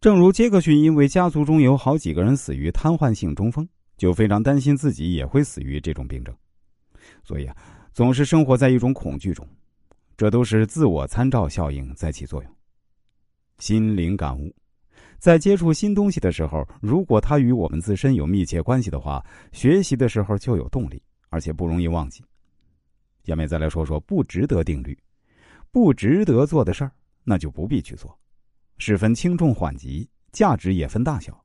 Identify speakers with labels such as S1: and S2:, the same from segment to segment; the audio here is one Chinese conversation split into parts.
S1: 正如杰克逊因为家族中有好几个人死于瘫痪性中风，就非常担心自己也会死于这种病症，所以啊，总是生活在一种恐惧中。这都是自我参照效应在起作用。心灵感悟，在接触新东西的时候，如果它与我们自身有密切关系的话，学习的时候就有动力，而且不容易忘记。下面再来说说不值得定律，不值得做的事儿，那就不必去做。是分轻重缓急，价值也分大小。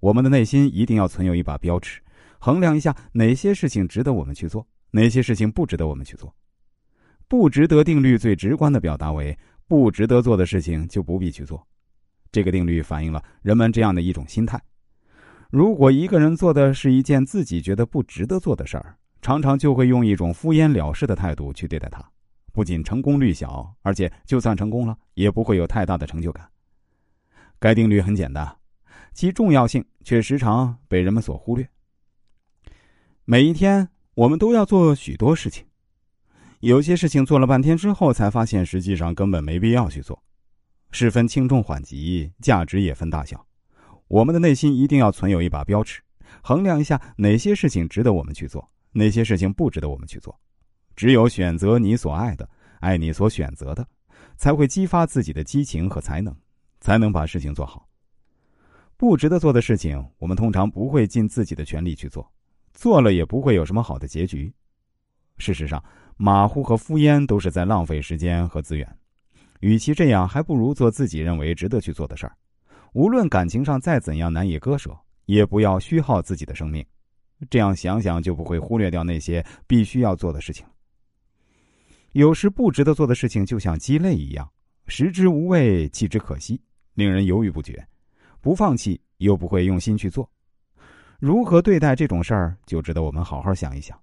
S1: 我们的内心一定要存有一把标尺，衡量一下哪些事情值得我们去做，哪些事情不值得我们去做。不值得定律最直观的表达为：不值得做的事情就不必去做。这个定律反映了人们这样的一种心态：如果一个人做的是一件自己觉得不值得做的事儿，常常就会用一种敷衍了事的态度去对待它，不仅成功率小，而且就算成功了，也不会有太大的成就感。该定律很简单，其重要性却时常被人们所忽略。每一天，我们都要做许多事情，有些事情做了半天之后，才发现实际上根本没必要去做。是分轻重缓急，价值也分大小。我们的内心一定要存有一把标尺，衡量一下哪些事情值得我们去做，哪些事情不值得我们去做。只有选择你所爱的，爱你所选择的，才会激发自己的激情和才能。才能把事情做好。不值得做的事情，我们通常不会尽自己的全力去做，做了也不会有什么好的结局。事实上，马虎和敷衍都是在浪费时间和资源。与其这样，还不如做自己认为值得去做的事儿。无论感情上再怎样难以割舍，也不要虚耗自己的生命。这样想想，就不会忽略掉那些必须要做的事情。有时不值得做的事情，就像鸡肋一样，食之无味，弃之可惜。令人犹豫不决，不放弃又不会用心去做，如何对待这种事儿，就值得我们好好想一想。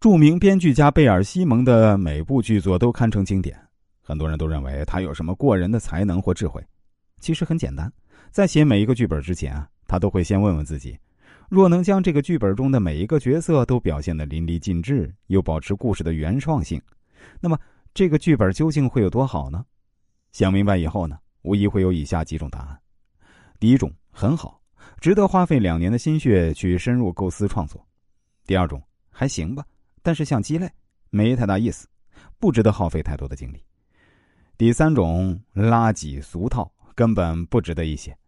S1: 著名编剧家贝尔·西蒙的每部剧作都堪称经典，很多人都认为他有什么过人的才能或智慧。其实很简单，在写每一个剧本之前啊，他都会先问问自己：若能将这个剧本中的每一个角色都表现得淋漓尽致，又保持故事的原创性，那么这个剧本究竟会有多好呢？想明白以后呢，无疑会有以下几种答案：第一种很好，值得花费两年的心血去深入构思创作；第二种还行吧，但是像鸡肋，没太大意思，不值得耗费太多的精力；第三种垃圾俗套，根本不值得一写。